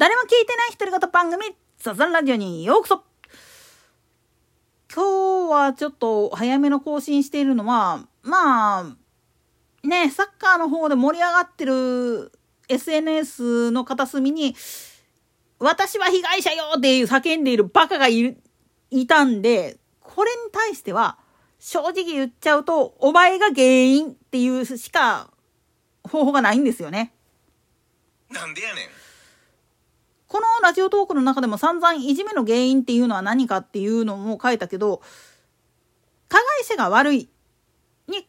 誰も聞いてない独り言番組、サザンラジオにようこそ今日はちょっと早めの更新しているのは、まあ、ね、サッカーの方で盛り上がってる SNS の片隅に、私は被害者よっていう叫んでいるバカがいる、いたんで、これに対しては、正直言っちゃうと、お前が原因っていうしか方法がないんですよね。なんでやねん。ラジオトークの中でも散々いじめの原因っていうのは何かっていうのも書いたけど、加害者が悪いに変わ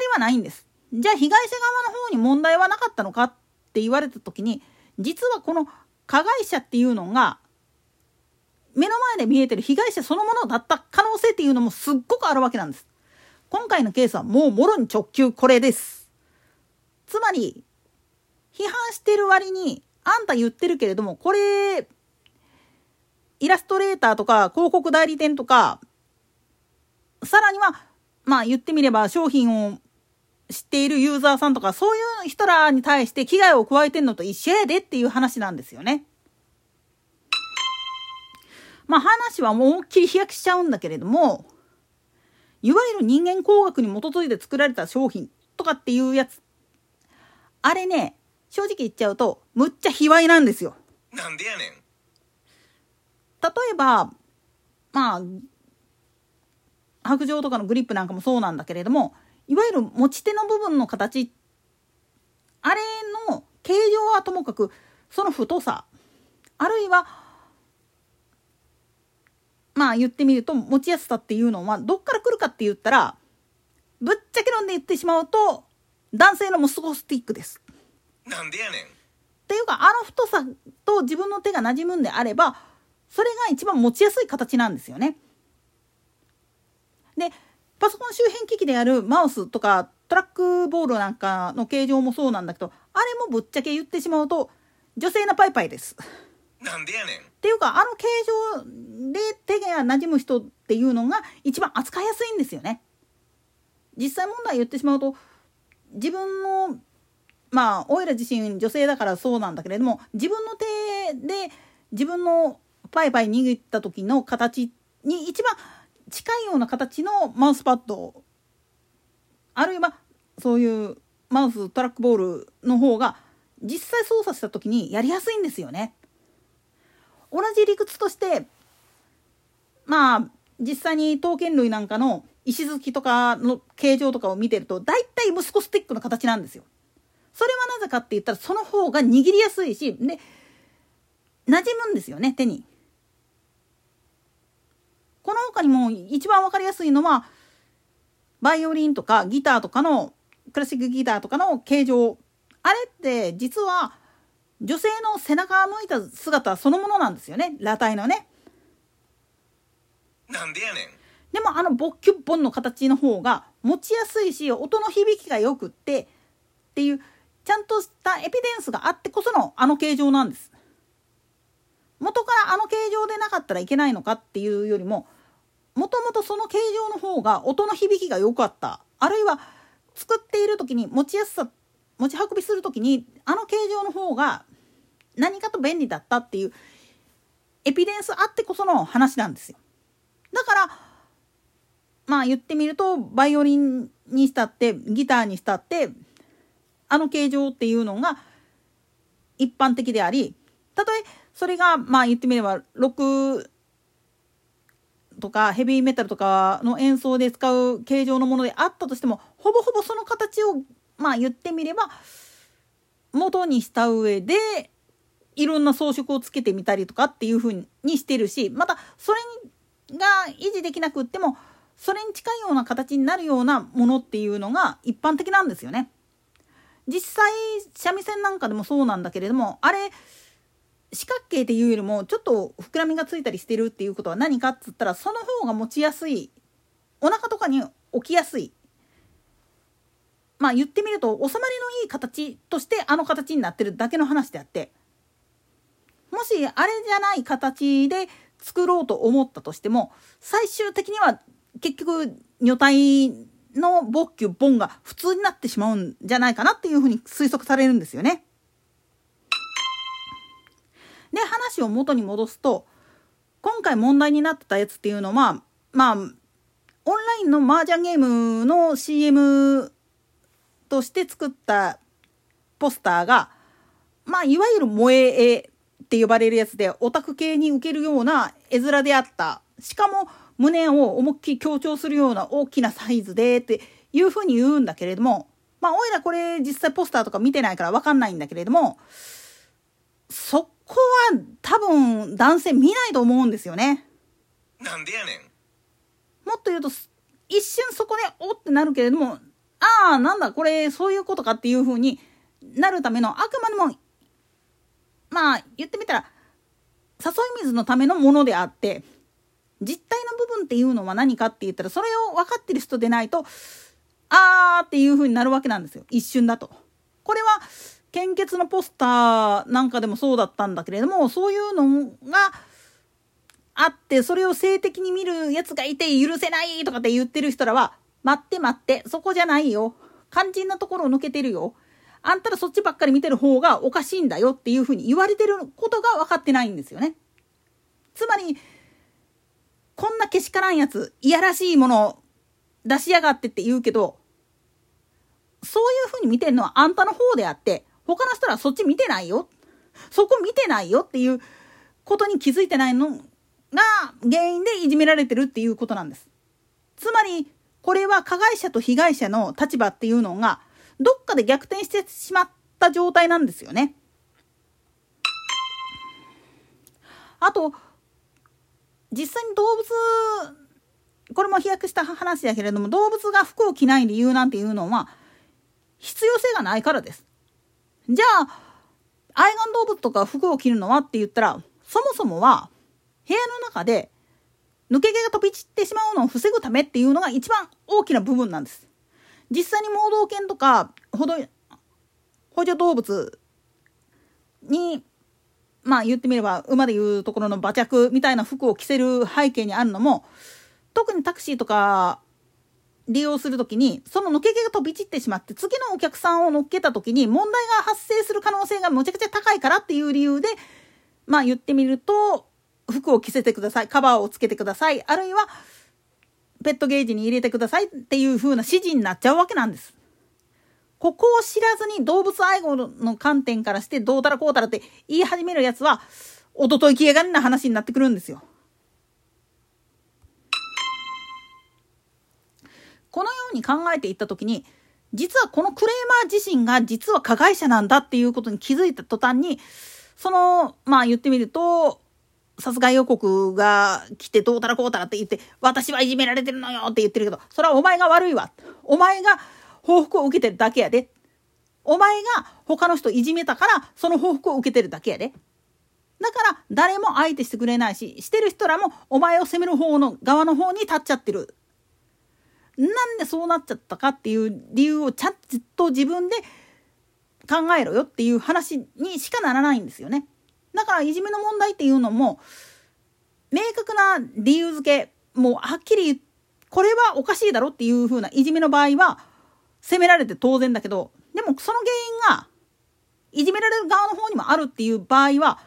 りはないんです。じゃあ被害者側の方に問題はなかったのかって言われた時に、実はこの加害者っていうのが、目の前で見えてる被害者そのものだった可能性っていうのもすっごくあるわけなんです。今回のケースはもうもろに直球これです。つまり、批判してる割にあんた言ってるけれども、これ、イラストレーターとか広告代理店とか、さらには、まあ言ってみれば商品を知っているユーザーさんとか、そういう人らに対して危害を加えてんのと一緒やでっていう話なんですよね。まあ話は思いっきり飛躍しちゃうんだけれども、いわゆる人間工学に基づいて作られた商品とかっていうやつ、あれね、正直言っちゃうと、むっちゃ卑猥なんですよ。なんでやねん。例えば、まあ、白状とかのグリップなんかもそうなんだけれども、いわゆる持ち手の部分の形、あれの形状はともかく、その太さ、あるいは、まあ言ってみると持ちやすさっていうのはどっから来るかって言ったら、ぶっちゃけ論で言ってしまうと、男性のモスゴスティックです。なんでやねん。っていうかあの太さと自分の手が馴染むんであればそれが一番持ちやすい形なんですよね。でパソコン周辺機器であるマウスとかトラックボールなんかの形状もそうなんだけどあれもぶっちゃけ言ってしまうと女性のパイパイです。なんでやねん。っていうかあの形状で手が馴染む人っていうのが一番扱いやすいんですよね。実際問題言ってしまうと自分のまあオイラ自身女性だからそうなんだけれども自分の手で自分のパイパイ握った時の形に一番近いような形のマウスパッドあるいはそういうマウストラックボールの方が実際操作した時にやりやすいんですよね。同じ理屈としてまあ実際に刀剣類なんかの石突きとかの形状とかを見てると大体息子スティックの形なんですよ。それはなぜかって言ったらその方が握りやすいしで馴染むんですよね手に。この他にも一番分かりやすいのはバイオリンとかギターとかのクラシックギターとかの形状あれって実は女性の背中向いた姿そのものなんですよね裸体のね。なんでやねん。でもあのボッキュッボンの形の方が持ちやすいし音の響きがよくってっていうちゃんとしたエピデンスがあってこそのあの形状なんです。元からあの形状でなかったらいけないのかっていうよりももともとその形状の方が音の響きが良かったあるいは作っている時に持ちやすさ持ち運びする時にあの形状の方が何かと便利だったっていうエピデンスあってこその話なんですよ。だからまあ言ってみるとバイオリンにしたってギターにしたってあの形状っていうのが一般的でありたとえそれがまあ言ってみればロックとかヘビーメタルとかの演奏で使う形状のものであったとしてもほぼほぼその形をまあ言ってみれば元にした上でいろんな装飾をつけてみたりとかっていう風にしてるしまたそれが維持できなくってもそれに近いような形になるようなものっていうのが一般的なんですよね。実際三味線なんかでもそうなんだけれどもあれ四角形っていうよりもちょっと膨らみがついたりしてるっていうことは何かっつったらその方が持ちやすい。お腹とかに置きやすい。まあ言ってみると収まりのいい形としてあの形になってるだけの話であって。もしあれじゃない形で作ろうと思ったとしても最終的には結局女体のボッキュボンが普通になってしまうんじゃないかなっていうふうに推測されるんですよね。で話を元に戻すと今回問題になってたやつっていうのはまあオンラインの麻雀ゲームの CM として作ったポスターがまあいわゆる萌え絵って呼ばれるやつでオタク系に受けるような絵面であったしかも胸を思いっきり強調するような大きなサイズでっていうふうに言うんだけれどもまあおいらこれ実際ポスターとか見てないから分かんないんだけれどもそこは多分男性見ないと思うんですよね。なんでやねんもっと言うと一瞬そこでおってなるけれどもああなんだこれそういうことかっていうふうになるためのあくまでもまあ言ってみたら誘い水のためのものであって実体の部分っていうのは何かって言ったらそれを分かってる人でないとあーっていう風になるわけなんですよ一瞬だと。これは献血のポスターなんかでもそうだったんだけれどもそういうのがあってそれを性的に見るやつがいて許せないとかって言ってる人らは待って待ってそこじゃないよ肝心なところを抜けてるよあんたらそっちばっかり見てる方がおかしいんだよっていうふうに言われてることが分かってないんですよね。つまりこんなけしからんやついやらしいものを出しやがってって言うけどそういうふうに見てるのはあんたの方であって他の人はそっち見てないよそこ見てないよっていうことに気づいてないのが原因でいじめられてるっていうことなんです。つまりこれは加害者と被害者の立場っていうのがどっかで逆転してしまった状態なんですよね。あと実際に動物これも飛躍した話だけれども動物が服を着ない理由なんていうのは必要性がないからです。じゃあ愛玩動物とか服を着るのはって言ったらそもそもは部屋の中で抜け毛が飛び散ってしまうのを防ぐためっていうのが一番大きな部分なんです。実際に盲導犬とか補助動物にまあ言ってみれば馬でいうところの馬着みたいな服を着せる背景にあるのも特にタクシーとか利用する時にその抜け毛が飛び散ってしまって次のお客さんを乗っけた時に問題が発生する可能性がむちゃくちゃ高いからっていう理由でまあ言ってみると服を着せてくださいカバーをつけてくださいあるいはペットゲージに入れてくださいっていう風な指示になっちゃうわけなんです。ここを知らずに動物愛護の観点からしてどうたらこうたらって言い始めるやつは、おととい消え金な話になってくるんですよ。このように考えていった時に、実はこのクレーマー自身が実は加害者なんだっていうことに気づいた途端に、その、まあ言ってみると、殺害予告が来てどうたらこうたらって言って、私はいじめられてるのよって言ってるけど、それはお前が悪いわ。お前が報復を受けてるだけやで。お前が他の人いじめたから、その報復を受けてるだけやで。だから誰も相手してくれないし、してる人らもお前を責める方の側の方に立っちゃってる。なんでそうなっちゃったかっていう理由をちゃんと自分で考えろよっていう話にしかならないんですよね。だからいじめの問題っていうのも明確な理由付けもうはっきりこれはおかしいだろっていう風ないじめの場合は責められて当然だけどでもその原因がいじめられる側の方にもあるっていう場合は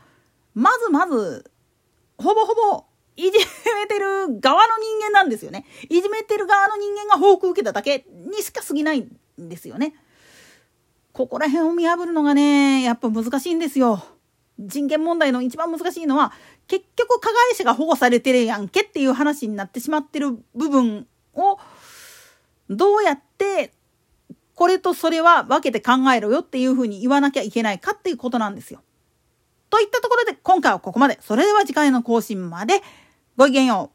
まずまずほぼほぼいじめてる側の人間なんですよね。いじめてる側の人間が報復受けただけにしか過ぎないんですよね。ここら辺を見破るのがね、やっぱ難しいんですよ。人権問題の一番難しいのは結局加害者が保護されてるやんけっていう話になってしまってる部分をどうやってこれとそれは分けて考えろよっていうふうに言わなきゃいけないかっていうことなんですよ。といったところで今回はここまで。それでは次回の更新までごきげんよう。